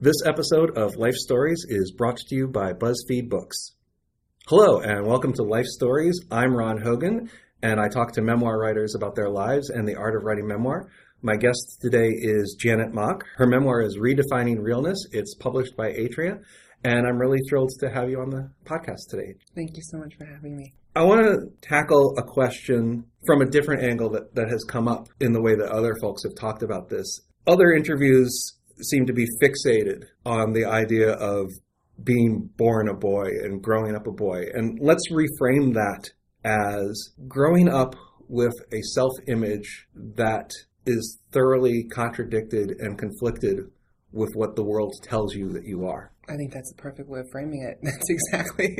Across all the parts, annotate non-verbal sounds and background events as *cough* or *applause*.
This episode of Life Stories is brought to you by BuzzFeed Books. Hello, and welcome to Life Stories. I'm Ron Hogan, and I talk to memoir writers about their lives and the art of writing memoir. My guest today is Janet Mock. Her memoir is Redefining Realness. It's published by Atria, and I'm really thrilled to have you on the podcast today. Thank you so much for having me. I want to tackle a question from a different angle that, that has come up in the way that other folks have talked about this. Other interviews seem to be fixated on the idea of being born a boy and growing up a boy. And let's reframe that as growing up with a self image that is thoroughly contradicted and conflicted with what the world tells you that you are. I think that's the perfect way of framing it. *laughs* That's exactly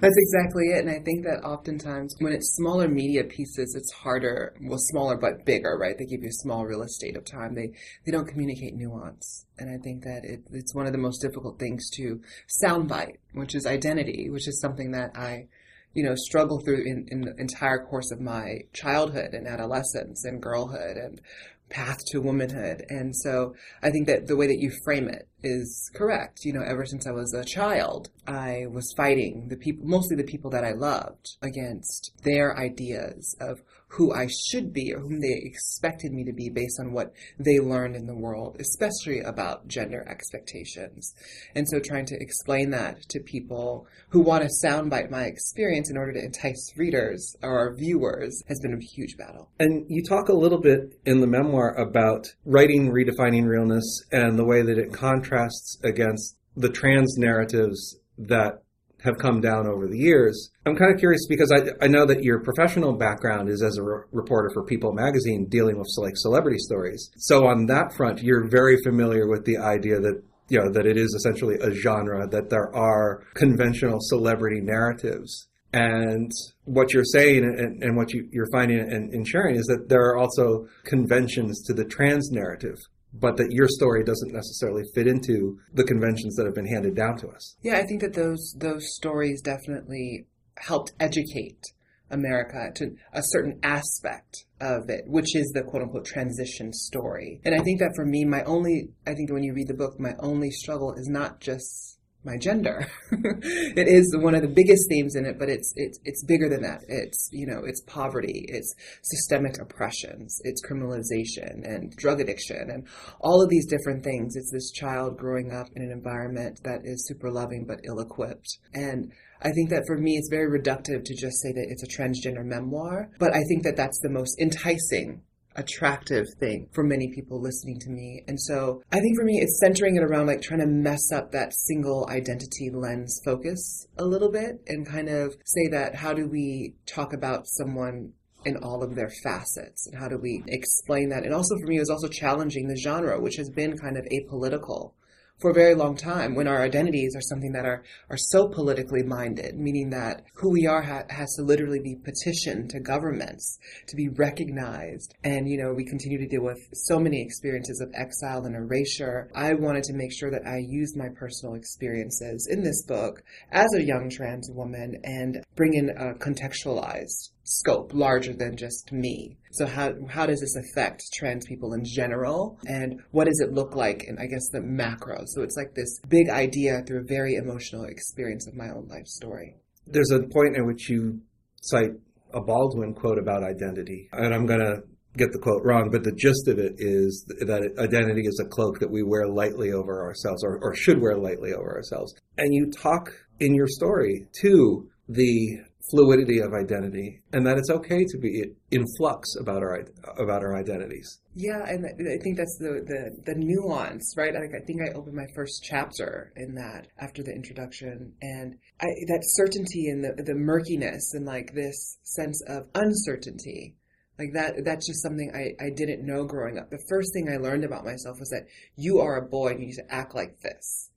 that's exactly it. And I think that oftentimes when it's smaller media pieces, it's harder. Well, smaller but bigger, right? They give you a small real estate of time. They they don't communicate nuance. And I think that it, it's one of the most difficult things to soundbite, which is identity, which is something that I you know, struggle through in, in the entire course of my childhood and adolescence and girlhood and path to womanhood. And so I think that the way that you frame it is correct. You know, ever since I was a child, I was fighting the people, mostly the people that I loved, against their ideas of who I should be or whom they expected me to be based on what they learned in the world, especially about gender expectations. And so trying to explain that to people who want to soundbite my experience in order to entice readers or viewers has been a huge battle. And you talk a little bit in the memoir about writing Redefining Realness and the way that it contrasts against the trans narratives that have come down over the years. I'm kind of curious because I, I know that your professional background is as a re- reporter for People magazine dealing with like celebrity stories. So on that front, you're very familiar with the idea that you know that it is essentially a genre that there are conventional celebrity narratives. And what you're saying and, and what you, are finding and, and sharing is that there are also conventions to the trans narrative but that your story doesn't necessarily fit into the conventions that have been handed down to us. Yeah, I think that those those stories definitely helped educate America to a certain aspect of it, which is the quote unquote transition story. And I think that for me, my only, I think when you read the book, my only struggle is not just my gender. *laughs* it is one of the biggest themes in it, but it's it's it's bigger than that. It's you know it's poverty, it's systemic oppressions, it's criminalization and drug addiction, and all of these different things. It's this child growing up in an environment that is super loving but ill equipped, and I think that for me, it's very reductive to just say that it's a transgender memoir, but I think that that's the most enticing attractive thing for many people listening to me. And so I think for me, it's centering it around like trying to mess up that single identity lens focus a little bit and kind of say that how do we talk about someone in all of their facets? And how do we explain that? And also for me it was also challenging the genre which has been kind of apolitical for a very long time when our identities are something that are, are so politically minded, meaning that who we are ha- has to literally be petitioned to governments to be recognized. And, you know, we continue to deal with so many experiences of exile and erasure. I wanted to make sure that I used my personal experiences in this book as a young trans woman and bring in a contextualized scope larger than just me. So how how does this affect trans people in general and what does it look like in I guess the macro? So it's like this big idea through a very emotional experience of my own life story. There's a point in which you cite a Baldwin quote about identity. And I'm to get the quote wrong, but the gist of it is that identity is a cloak that we wear lightly over ourselves or, or should wear lightly over ourselves. And you talk in your story to the fluidity of identity and that it's okay to be in flux about our about our identities. Yeah, and I think that's the the, the nuance, right? Like I think I opened my first chapter in that after the introduction, and I, that certainty and the the murkiness and like this sense of uncertainty. Like that, that's just something I, I didn't know growing up. The first thing I learned about myself was that you are a boy and you need to act like this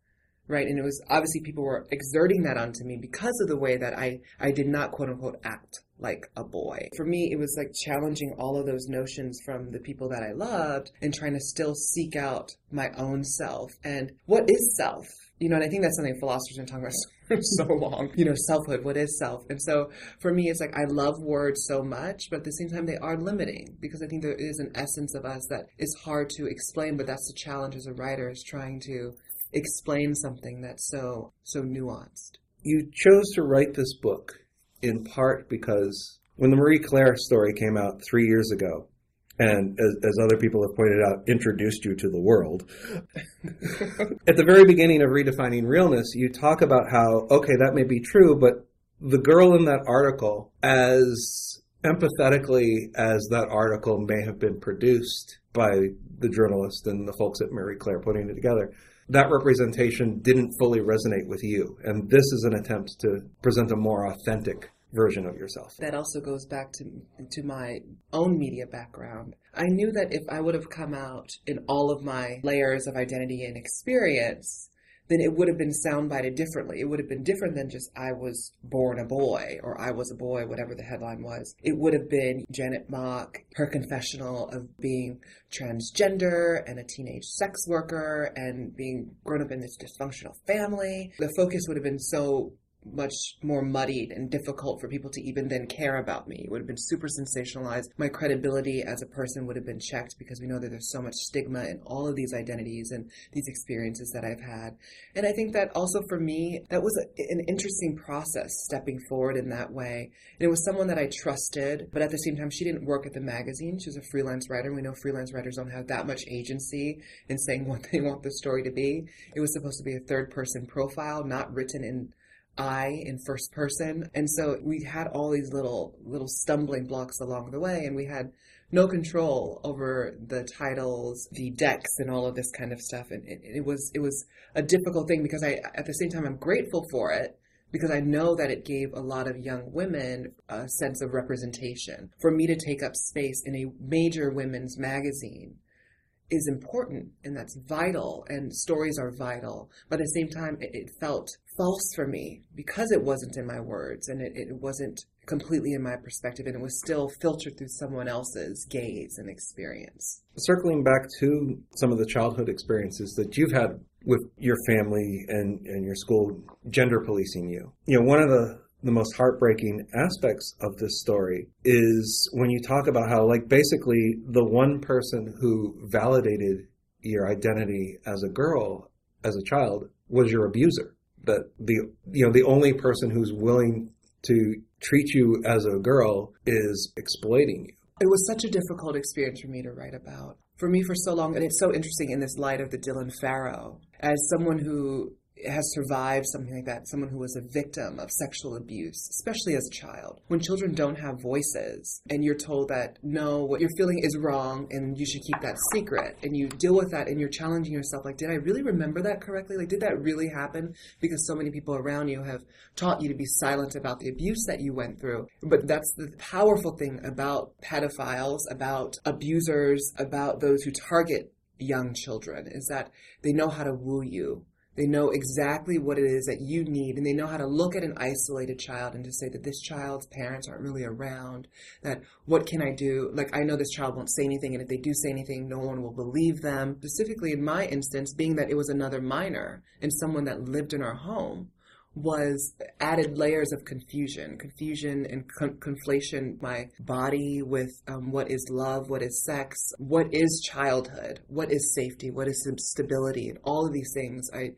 right? And it was obviously people were exerting that onto me because of the way that I, I did not quote unquote act like a boy. For me, it was like challenging all of those notions from the people that I loved and trying to still seek out my own self. And what is self? You know, and I think that's something philosophers have been talking about *laughs* for so long. You know, selfhood, what is self? And so for me, it's like I love words so much, but at the same time, they are limiting because I think there is an essence of us that is hard to explain, but that's the challenge as a writer is trying to explain something that's so so nuanced. You chose to write this book in part because when the Marie Claire story came out three years ago, and as, as, other people have pointed out, introduced you to the world. *laughs* At the very beginning of Redefining Realness, you talk about how, okay, that may be true, but the girl in that article, as empathetically as that article may have been produced by the journalist and the folks at Marie Claire putting it together, that representation didn't fully resonate with you. And this is an attempt to present a more authentic version of yourself. That also goes back to to my own media background. I knew that if I would have come out in all of my layers of identity and experience, then it would have been soundbited differently. It would have been different than just I was born a boy or I was a boy, whatever the headline was. It would have been Janet Mock, her confessional of being transgender and a teenage sex worker and being grown up in this dysfunctional family. The focus would have been so much more muddied and difficult for people to even then care about me. It would have been super sensationalized. My credibility as a person would have been checked because we know that there's so much stigma in all of these identities and these experiences that I've had. And I think that also for me, that was a, an interesting process stepping forward in that way. And it was someone that I trusted, but at the same time, she didn't work at the magazine. She was a freelance writer. We know freelance writers don't have that much agency in saying *laughs* what they want the story to be. It was supposed to be a third person profile, not written in I in first person. And so we had all these little little stumbling blocks along the way and we had no control over the titles, the decks and all of this kind of stuff. And it, it was it was a difficult thing because I at the same time I'm grateful for it because I know that it gave a lot of young women a sense of representation. For me to take up space in a major women's magazine is important and that's vital and stories are vital. But at the same time, it, it felt false for me because it wasn't in my words and it, it wasn't completely in my perspective and it was still filtered through someone else's gaze and experience. Circling back to some of the childhood experiences that you've had with your family and, and your school gender policing you. You know, one of the the most heartbreaking aspects of this story is when you talk about how, like, basically the one person who validated your identity as a girl, as a child, was your abuser. That the, you know, the only person who's willing to treat you as a girl is exploiting you. It was such a difficult experience for me to write about. For me, for so long, and it's so interesting in this light of the Dylan Farrow, as someone who has survived something like that, someone who was a victim of sexual abuse, especially as a child. When children don't have voices and you're told that, no, what you're feeling is wrong and you should keep that secret, and you deal with that and you're challenging yourself, like, did I really remember that correctly? Like, did that really happen? Because so many people around you have taught you to be silent about the abuse that you went through. But that's the powerful thing about pedophiles, about abusers, about those who target young children is that they know how to woo you they know exactly what it is that you need, and they know how to look at an isolated child and to say that this child's parents aren't really around. That what can I do? Like, I know this child won't say anything, and if they do say anything, no one will believe them. Specifically, in my instance, being that it was another minor and someone that lived in our home was added layers of confusion, confusion and con- conflation. My body with um, what is love, what is sex, what is childhood, what is safety, what is stability, and all of these things. I,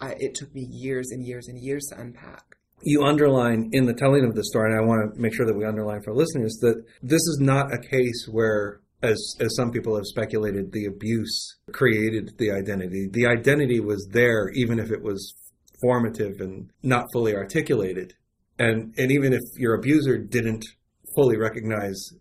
I it took me years and years and years to unpack you underline in the telling of the story, and I want to make sure that we underline for listeners that this is not a case where, as as some people have speculated, the abuse created the identity. The identity was there, even if it was formative and not fully articulated. And, and even if your abuser didn't fully recognize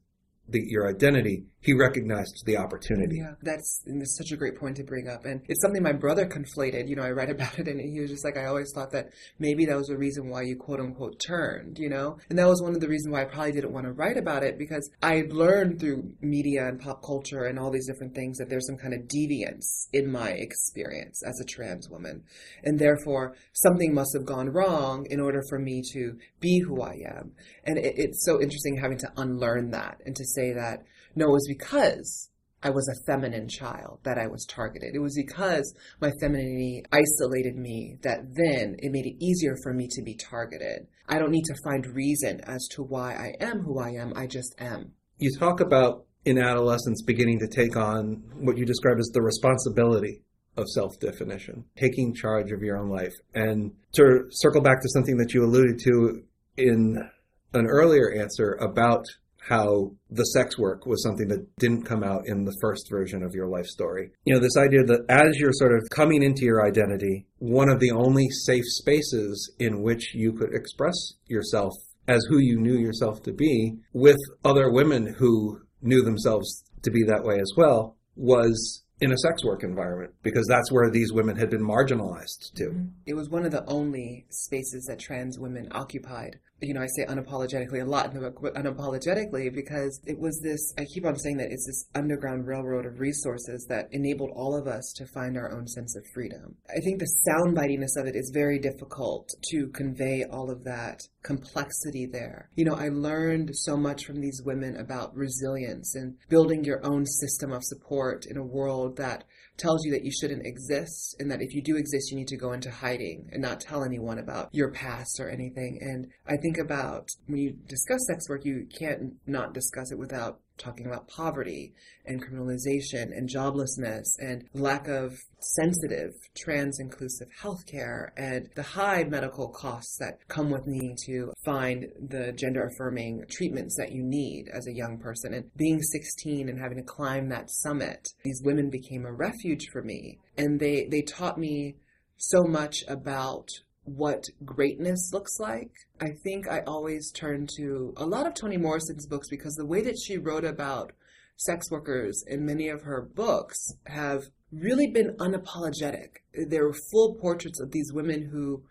the, your identity, he recognized the opportunity. Yeah, that's, that's such a great point to bring up. And it's something my brother conflated. You know, I read about it and he was just like, I always thought that maybe that was the reason why you quote unquote turned, you know? And that was one of the reasons why I probably didn't want to write about it because I learned through media and pop culture and all these different things that there's some kind of deviance in my experience as a trans woman. And therefore, something must have gone wrong in order for me to be who I am. And it, it's so interesting having to unlearn that and to say that, no, it was because I was a feminine child that I was targeted. It was because my femininity isolated me that then it made it easier for me to be targeted. I don't need to find reason as to why I am who I am. I just am. You talk about in adolescence beginning to take on what you describe as the responsibility of self definition, taking charge of your own life. And to circle back to something that you alluded to in an earlier answer about how the sex work was something that didn't come out in the first version of your life story. You know, this idea that as you're sort of coming into your identity, one of the only safe spaces in which you could express yourself as who you knew yourself to be with other women who knew themselves to be that way as well was in a sex work environment because that's where these women had been marginalized to. It was one of the only spaces that trans women occupied you know, I say unapologetically a lot in the book, but unapologetically because it was this, I keep on saying that it's this underground railroad of resources that enabled all of us to find our own sense of freedom. I think the soundbitiness of it is very difficult to convey all of that complexity there. You know, I learned so much from these women about resilience and building your own system of support in a world that tells you that you shouldn't exist and that if you do exist, you need to go into hiding and not tell anyone about your past or anything. And I think about when you discuss sex work, you can't not discuss it without talking about poverty and criminalization and joblessness and lack of sensitive trans inclusive healthcare and the high medical costs that come with needing to find the gender affirming treatments that you need as a young person. And being 16 and having to climb that summit these women became a refuge for me. And they they taught me so much about what greatness looks like. I think I always turn to a lot of Toni Morrison's books because the way that she wrote about sex workers in many of her books have really been unapologetic. They're full portraits of these women who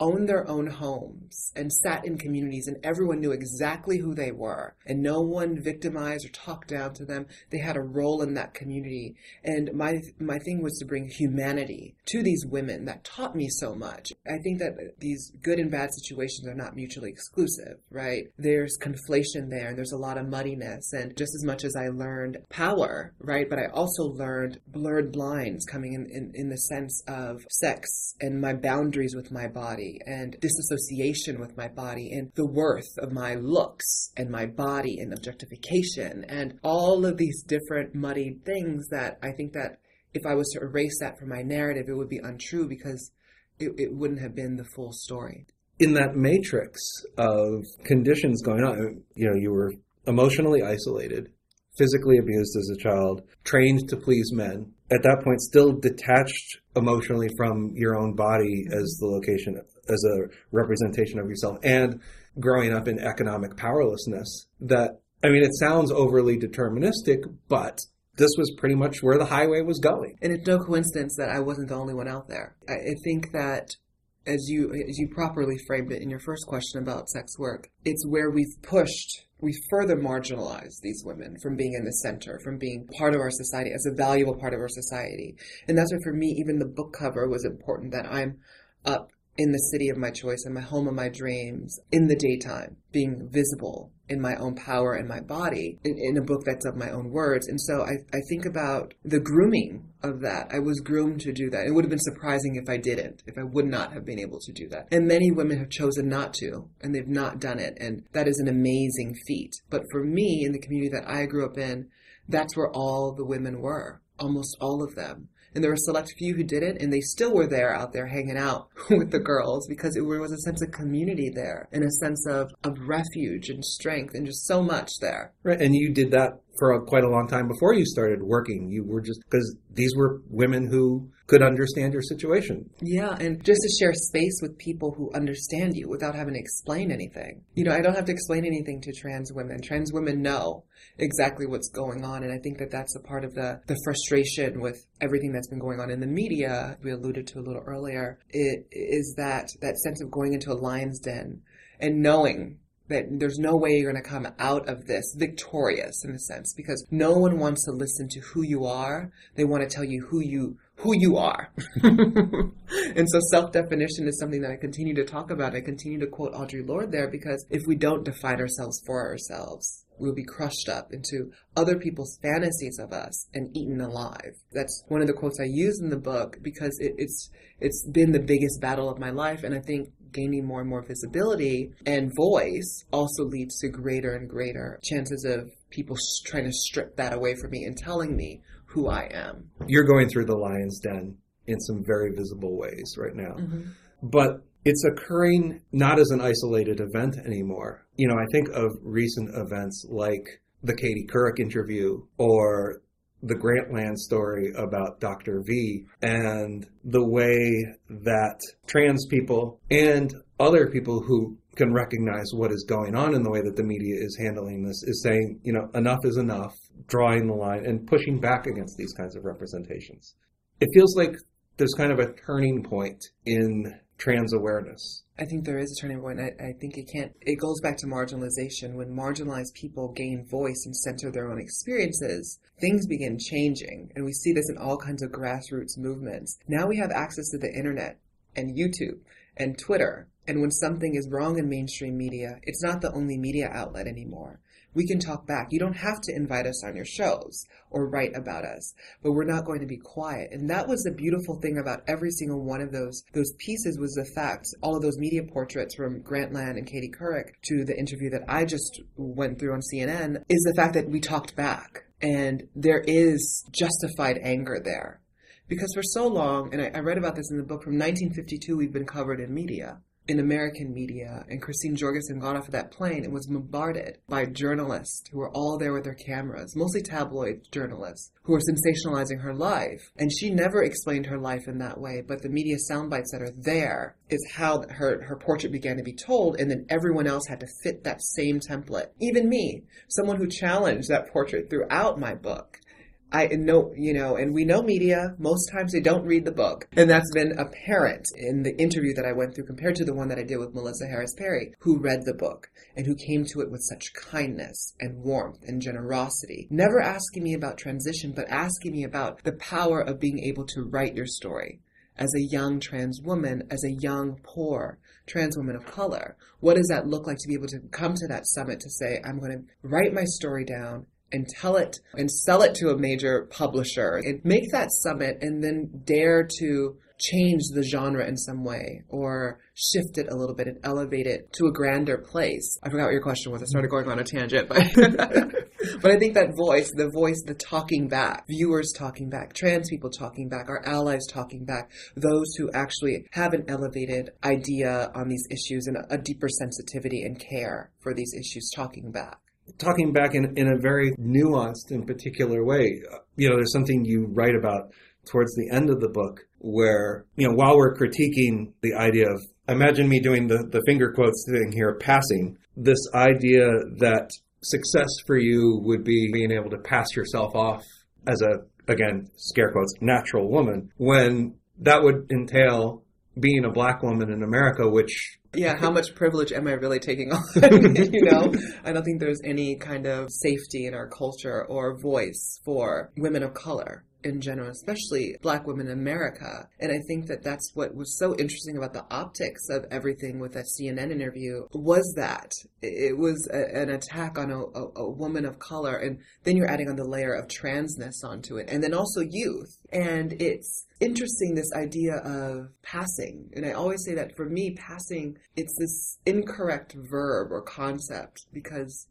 owned their own homes and sat in communities and everyone knew exactly who they were and no one victimized or talked down to them. They had a role in that community. And my my thing was to bring humanity to these women that taught me so much. I think that these good and bad situations are not mutually exclusive right? There's conflation there and there's a lot of muddiness and just as much as i learned power right but i also learned blurred lines coming in in, in the sense of sex and my boundaries with my body and disassociation with my body and the worth of my looks and my body and objectification and all of these different muddied things that I think that if I was to erase that from my narrative, it would be untrue because it, it wouldn't have been the full story. In that matrix of conditions going on, you know, you were emotionally isolated, physically abused as a child, trained to please men, at that point still detached emotionally from your own body as the location as a representation of yourself and growing up in economic powerlessness that I mean it sounds overly deterministic but this was pretty much where the highway was going. And it's no coincidence that I wasn't the only one out there. I think that as you as you properly framed it in your first question about sex work, it's where we've pushed we further marginalize these women from being in the center, from being part of our society as a valuable part of our society. And that's why for me, even the book cover was important that I'm up in the city of my choice, in my home of my dreams, in the daytime, being visible in my own power and my body, in, in, a book that's of my own words. And so I, I think about the grooming of that. I was groomed to do that. It would have been surprising if I didn't, if I would not have been able to do that. And many women have chosen not to, and they've not done it. And that is an amazing feat. But for me, in the community that I grew up in, that's where all the women were, almost all of them and there were a select few who didn't, and they still were there out there hanging out *laughs* with the girls because it was a sense of community there and a sense of, of refuge and strength and just so much there. Right, and you did that for a, quite a long time before you started working. You were just because these were women who could understand your situation. Yeah, and just to share space with people who understand you without having to explain anything. You know, I don't have to explain anything to trans women. Trans women know exactly what's going on, and I think that that's a part of the the frustration with everything that's been going on in the media. We alluded to a little earlier. It is that that sense of going into a lion's den and knowing that there's no way you're going to come out of this victorious in a sense because no one wants to listen to who you are. They want to tell you who you who you are. *laughs* and so self definition is something that I continue to talk about. I continue to quote Audre Lorde there because if we don't define ourselves for ourselves, we'll be crushed up into other people's fantasies of us and eaten alive. That's one of the quotes I use in the book because it, it's it's been the biggest battle of my life, and I think gaining more and more visibility and voice also leads to greater and greater chances of people trying to strip that away from me and telling me who I am. You're going through the lion's den in some very visible ways right now. Mm-hmm. But it's occurring not as an isolated event anymore. You know, I think of recent events like the Katie Couric interview or the Grantland story about Dr. V and the way that trans people and other people who can recognize what is going on in the way that the media is handling this is saying, you know, enough is enough, drawing the line and pushing back against these kinds of representations. It feels like there's kind of a turning point in trans awareness. I think there is a turning point. I, I think it can't, it goes back to marginalization. When marginalized people gain voice and center their own experiences, things begin changing. And we see this in all kinds of grassroots movements. Now we have access to the internet and YouTube and Twitter. And when something is wrong in mainstream media, it's not the only media outlet anymore we can talk back. You don't have to invite us on your shows or write about us, but we're not going to be quiet. And that was the beautiful thing about every single one of those those pieces was the fact all of those media portraits from Grantland and Katie Couric to the interview that I just went through on CNN is the fact that we talked back. And there is justified anger there. Because for so long, and I, I read about this in the book from 1952, we've been covered in media in American media, and Christine Jorgensen got off of that plane and was bombarded by journalists who were all there with their cameras, mostly tabloid journalists, who were sensationalizing her life. And she never explained her life in that way, but the media sound bites that are there is how her, her portrait began to be told, and then everyone else had to fit that same template. Even me, someone who challenged that portrait throughout my book. I know, you know, and we know media, most times they don't read the book. And that's been apparent in the interview that I went through compared to the one that I did with Melissa Harris Perry, who read the book and who came to it with such kindness and warmth and generosity. Never asking me about transition, but asking me about the power of being able to write your story as a young trans woman, as a young, poor trans woman of color. What does that look like to be able to come to that summit to say, I'm going to write my story down and tell it and sell it to a major publisher and make that summit and then dare to change the genre in some way or shift it a little bit and elevate it to a grander place. I forgot what your question was. I started going on a tangent, but *laughs* but I think that voice, the voice, the talking back, viewers talking back, trans people talking back, our allies talking back, those who actually have an elevated idea on these issues and a, deeper sensitivity and care for these issues talking back talking back in, in a very nuanced and particular way. You know, there's something you write about towards the end of the book where, you know, while we're critiquing the idea of, imagine me doing the, the finger quotes thing here, passing, this idea that success for you would be being able to pass yourself off as a, again, scare quotes, natural woman, when that would entail being a black woman in America, which yeah, how much privilege am I really taking on? *laughs* you know, I don't think there's any kind of safety in our culture or voice for women of color in general, especially black women in America. And I think that that's what was so interesting about the optics of everything with that CNN interview was that it was a, an attack on a, a, a, woman of color. And then you're adding on the layer of transness onto it. And then also youth. And it's interesting, this idea of passing. And I always say that for me, passing, it's this incorrect verb or concept because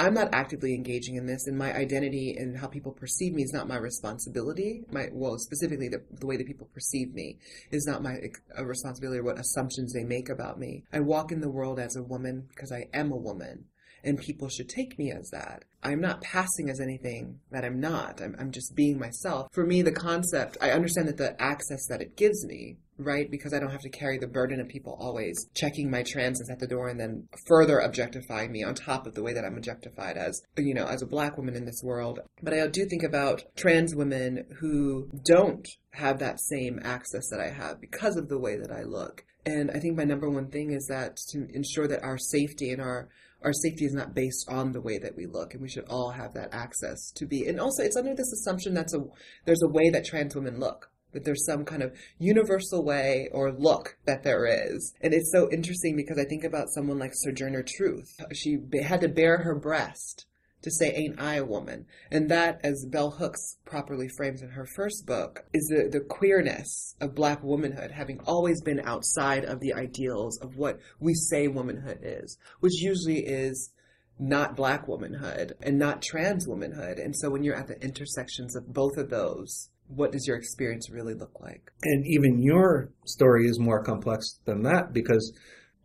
I'm not actively engaging in this, and my identity and how people perceive me is not my responsibility. My well, specifically the, the way that people perceive me is not my responsibility or what assumptions they make about me. I walk in the world as a woman because I am a woman, and people should take me as that. I'm not passing as anything that I'm not. I'm, I'm just being myself. For me, the concept, I understand that the access that it gives me right? Because I don't have to carry the burden of people always checking my transness at the door and then further objectifying me on top of the way that I'm objectified as, you know, as a black woman in this world. But I do think about trans women who don't have that same access that I have because of the way that I look. And I think my number one thing is that to ensure that our safety and our our safety is not based on the way that we look and we should all have that access to be and also it's under this assumption that's a there's a way that trans women look that there's some kind of universal way or look that there is. And it's so interesting because I think about someone like Sojourner Truth. She had to bare her breast to say, Ain't I a woman? And that, as Bell Hooks properly frames in her first book, is the, the queerness of black womanhood having always been outside of the ideals of what we say womanhood is, which usually is not black womanhood and not trans womanhood. And so when you're at the intersections of both of those, what does your experience really look like? And even your story is more complex than that because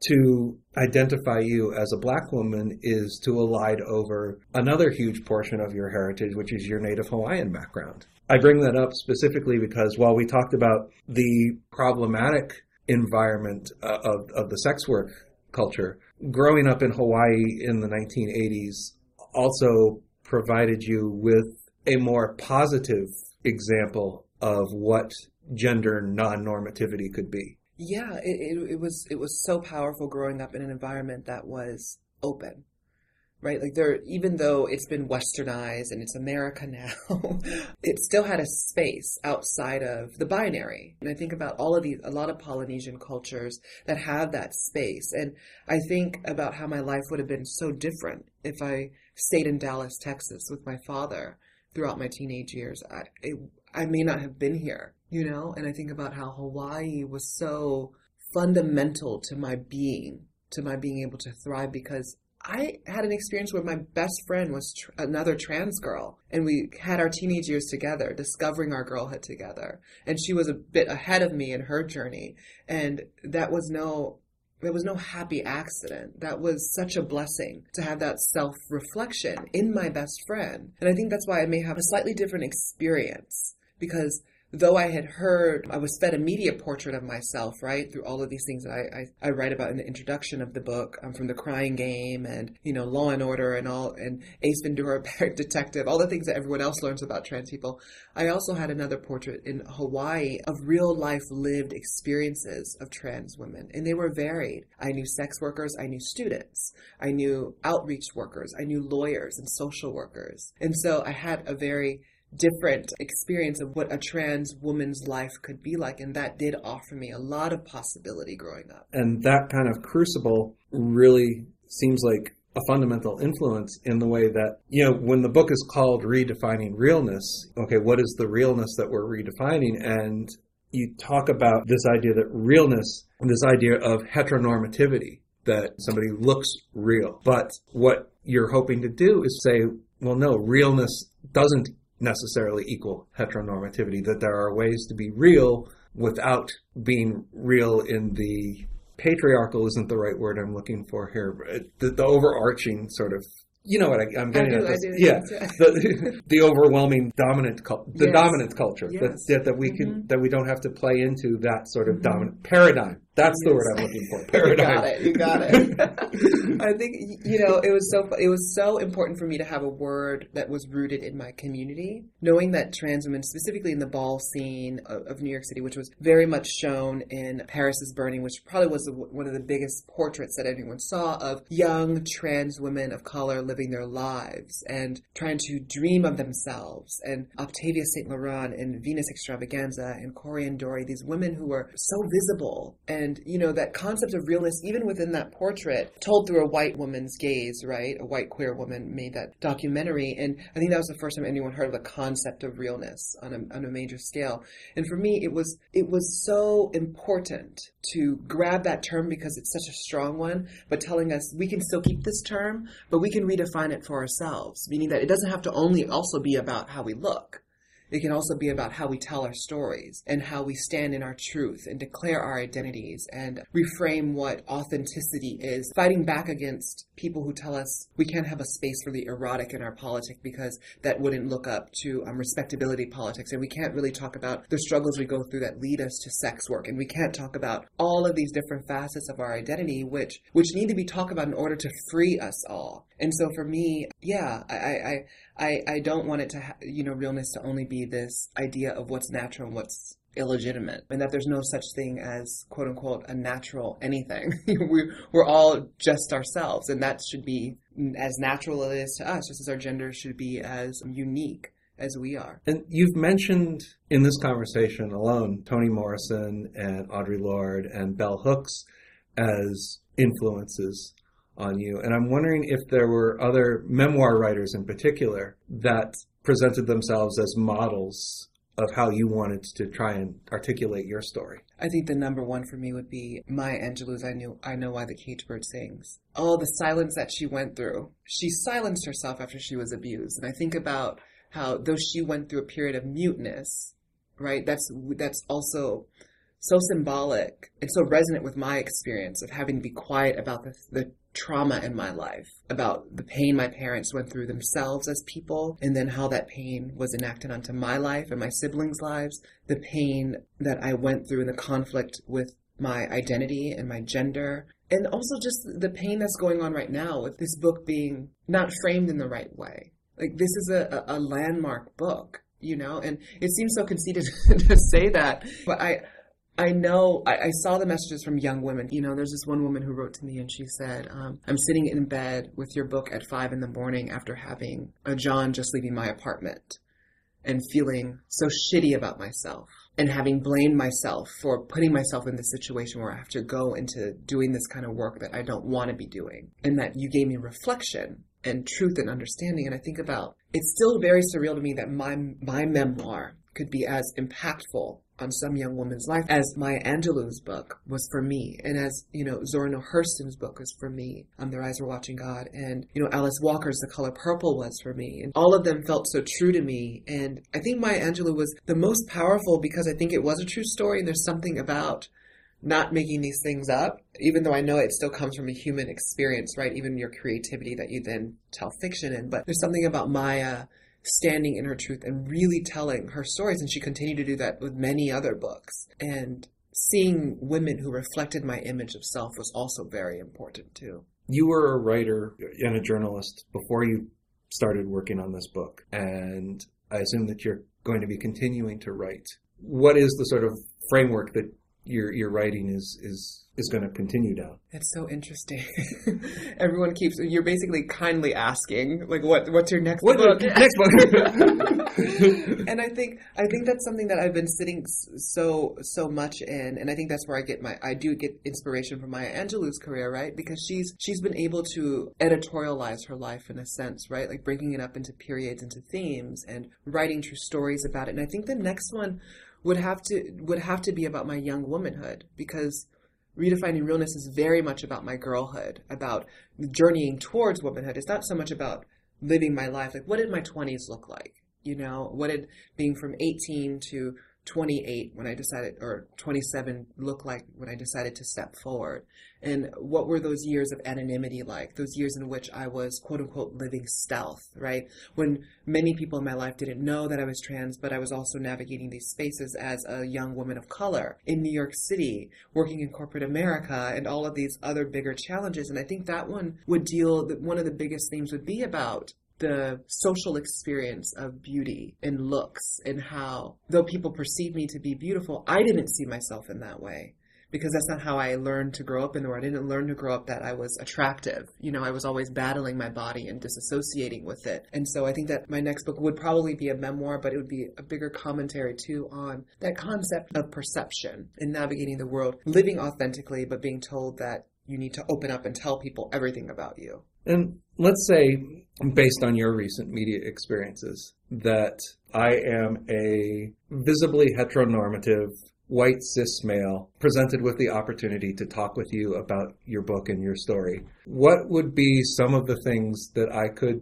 to identify you as a black woman is to elide over another huge portion of your heritage, which is your Native Hawaiian background. I bring that up specifically because while we talked about the problematic environment uh, of, of the sex work culture, growing up in Hawaii in the 1980s also provided you with a more positive example of what gender non-normativity could be. Yeah, it, it, it was it was so powerful growing up in an environment that was open right? Like there, even though it's been westernized and it's America *laughs* now, it still had a space outside of the binary. And I think about all of these, a lot of Polynesian cultures that have that space. And I think about how my life would have been so different if I stayed in Dallas, Texas with my father throughout my teenage years. I, it, I may not have been here, you know? And I think about how Hawaii was so fundamental to my being, to my being able to thrive because I had an experience where my best friend was tr- another trans girl, and we had our teenage years together, discovering our girlhood together. And she was a bit ahead of me in her journey, and that was no. There was no happy accident. That was such a blessing to have that self reflection in my best friend. And I think that's why I may have a slightly different experience because though I had heard, I was fed a media portrait of myself, right, through all of these things that I, I, I write about in the introduction of the book, um, from the crying game and, you know, Law and Order and all, and Ace Ventura, *laughs* Pet Detective, all the things that everyone else learns about trans people. I also had another portrait in Hawaii of real life lived experiences of trans women, and they were varied. I knew sex workers, I knew students, I knew outreach workers, I knew lawyers and social workers. And so I had a very different experience of what a trans woman's life could be like. And that did offer me a lot of possibility growing up. And that kind of crucible really seems like a fundamental influence in the way that, you know, when the book is called Redefining Realness, okay, what is the realness that we're redefining? And you talk about this idea that realness, this idea of heteronormativity, that somebody looks real. But what you're hoping to do is say, well, no, realness doesn't necessarily equal heteronormativity, that there are ways to be real without being real in the patriarchal isn't the right word I'm looking for here. The, the overarching sort of you know what I, am getting do, at. This. Yeah, the, *laughs* the overwhelming dominant, the Yes. dominant culture Yes. that, that we can Mhm. that we don't have to play into that sort of Mhm. dominant paradigm. That's the word I'm looking for. *laughs* You got it. You got it. *laughs* I think you know it was so it was so important for me to have a word that was rooted in my community, knowing that trans women, specifically in the ball scene of, of New York City, which was very much shown in Paris is Burning, which probably was the, one of the biggest portraits that anyone saw of young trans women of color living their lives and trying to dream of themselves. And Octavia St. Laurent and Venus Extravaganza and Corian Dory, these women who were so visible and you know that concept of realness even within that portrait told through a white woman's gaze right? A white queer woman made that documentary and i think that was the first time anyone heard of the concept of realness on a, on a major scale. And for me it was it was so important to grab that term because it's such a strong one but telling us we can still keep this term but we can redefine it for ourselves meaning that it doesn't have to only also be about how we look it can also be about how we tell our stories and how we stand in our truth and declare our identities and reframe what authenticity is. Fighting back against people who tell us we can't have a space for the erotic in our politics because that wouldn't look up to um, respectability politics. And we can't really talk about the struggles we go through that lead us to sex work. And we can't talk about all of these different facets of our identity, which, which need to be talked about in order to free us all. And so for me, yeah, I, I, I, I don't want it to, ha- you know, realness to only be this idea of what's natural and what's illegitimate, and that there's no such thing as quote unquote a natural anything. *laughs* we, we're all just ourselves, and that should be as natural as it is to us, just as our gender should be as unique as we are. And you've mentioned in this conversation alone Toni Morrison and Audre Lorde and Bell Hooks as influences on you. And I'm wondering if there were other memoir writers in particular that presented themselves as models of how you wanted to try and articulate your story. I think the number one for me would be Maya Angelou's I knew I know why the cage bird sings. Oh, the silence that she went through. She silenced herself after she was abused. And I think about how though she went through a period of muteness, right? That's that's also so symbolic and so resonant with my experience of having to be quiet about the, the trauma in my life, about the pain my parents went through themselves as people, and then how that pain was enacted onto my life and my siblings' lives, the pain that I went through in the conflict with my identity and my gender, and also just the pain that's going on right now with this book being not framed in the right way. Like, this is a, a landmark book, you know, and it seems so conceited *laughs* to say that, but I, I know I, I, saw the messages from young women. You know, there's this one woman who wrote to me and she said, um, I'm sitting in bed with your book at five in the morning after having a John just leaving my apartment and feeling so shitty about myself and having blamed myself for putting myself in this situation where I have to go into doing this kind of work that I don't want to be doing. And that you gave me reflection and truth and understanding. And I think about it's still very surreal to me that my my memoir could be as impactful on some young woman's life as Maya Angelou's book was for me and as you know Zora Neale Hurston's book was for me um, Their Eyes Were Watching God and you know Alice Walker's The Color Purple was for me and all of them felt so true to me and I think Maya Angelou was the most powerful because I think it was a true story and there's something about not making these things up, even though I know it still comes from a human experience, right? Even your creativity that you then tell fiction in. But there's something about Maya standing in her truth and really telling her stories. And she continued to do that with many other books. And seeing women who reflected my image of self was also very important too. You were a writer and a journalist before you started working on this book. And I assume that you're going to be continuing to write. What is the sort of framework that your your writing is is is going to continue down. It's so interesting. *laughs* Everyone keeps you're basically kindly asking like what what's your next what, book? *laughs* next book. *laughs* and I think I think that's something that I've been sitting so so much in and I think that's where I get my I do get inspiration from Maya Angelou's career, right? Because she's she's been able to editorialize her life in a sense, right? Like breaking it up into periods into themes and writing true stories about it. And I think the next one would have to would have to be about my young womanhood because redefining realness is very much about my girlhood, about journeying towards womanhood. It's not so much about living my life. Like, what did my 20s look like? You know, what did being from 18 to 28 when I decided, or 27 look like when I decided to step forward? And what were those years of anonymity like? Those years in which I was quote unquote living stealth, right? When many people in my life didn't know that I was trans, but I was also navigating these spaces as a young woman of color in New York City, working in corporate America, and all of these other bigger challenges. And I think that one would deal, one of the biggest themes would be about the social experience of beauty and looks and how, though people perceive me to be beautiful, I didn't see myself in that way because that's not how I learned to grow up in the world. I didn't learn to grow up that I was attractive. You know, I was always battling my body and disassociating with it. And so I think that my next book would probably be a memoir, but it would be a bigger commentary too on that concept of perception and navigating the world, living authentically, but being told that you need to open up and tell people everything about you. And let's say, based on your recent media experiences, that I am a visibly heteronormative white cis male presented with the opportunity to talk with you about your book and your story. What would be some of the things that I could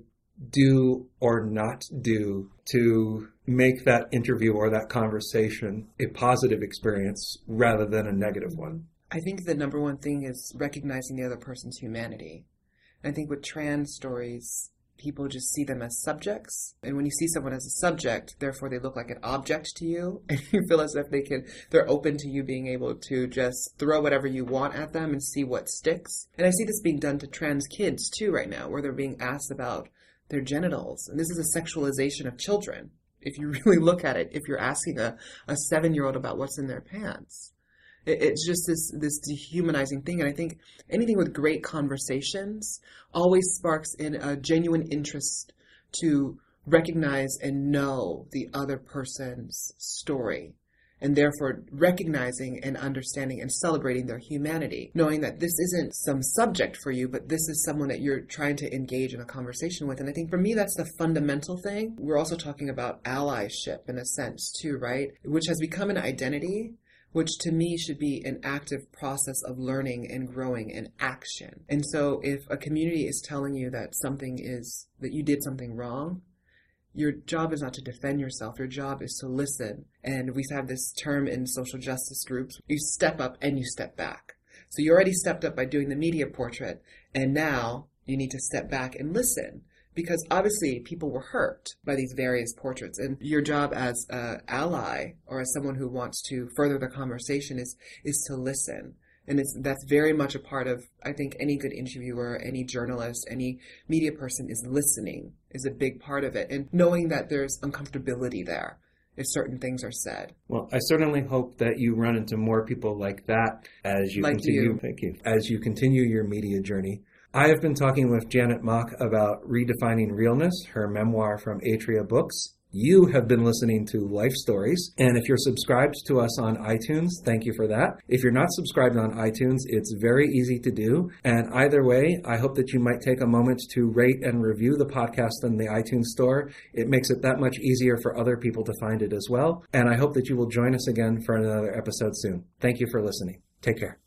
do or not do to make that interview or that conversation a positive experience rather than a negative one? I think the number one thing is recognizing the other person's humanity. I think with trans stories, people just see them as subjects. And when you see someone as a subject, therefore they look like an object to you. *laughs* And you feel as if they can, they're open to you being able to just throw whatever you want at them and see what sticks. And I see this being done to trans kids too right now, where they're being asked about their genitals. And this is a sexualization of children. If you *laughs* really look at it, if you're asking a, a seven year old about what's in their pants it's just this this dehumanizing thing and i think anything with great conversations always sparks in a genuine interest to recognize and know the other person's story and therefore recognizing and understanding and celebrating their humanity, knowing that this isn't some subject for you, but this is someone that you're trying to engage in a conversation with. And I think for me, that's the fundamental thing. We're also talking about allyship in a sense, too, right? Which has become an identity which to me should be an active process of learning and growing and action. And so if a community is telling you that something is, that you did something wrong, your job is not to defend yourself. Your job is to listen. And we have this term in social justice groups. You step up and you step back. So you already stepped up by doing the media portrait. And now you need to step back and listen because obviously people were hurt by these various portraits and your job as an ally or as someone who wants to further the conversation is is to listen and it's that's very much a part of i think any good interviewer any journalist any media person is listening is a big part of it and knowing that there's uncomfortability there if certain things are said. Well, I certainly hope that you run into more people like that as you like continue. You. Thank you. As you continue your media journey. I have been talking with Janet Mock about Redefining Realness, her memoir from Atria Books. You have been listening to Life Stories. And if you're subscribed to us on iTunes, thank you for that. If you're not subscribed on iTunes, it's very easy to do. And either way, I hope that you might take a moment to rate and review the podcast in the iTunes store. It makes it that much easier for other people to find it as well. And I hope that you will join us again for another episode soon. Thank you for listening. Take care.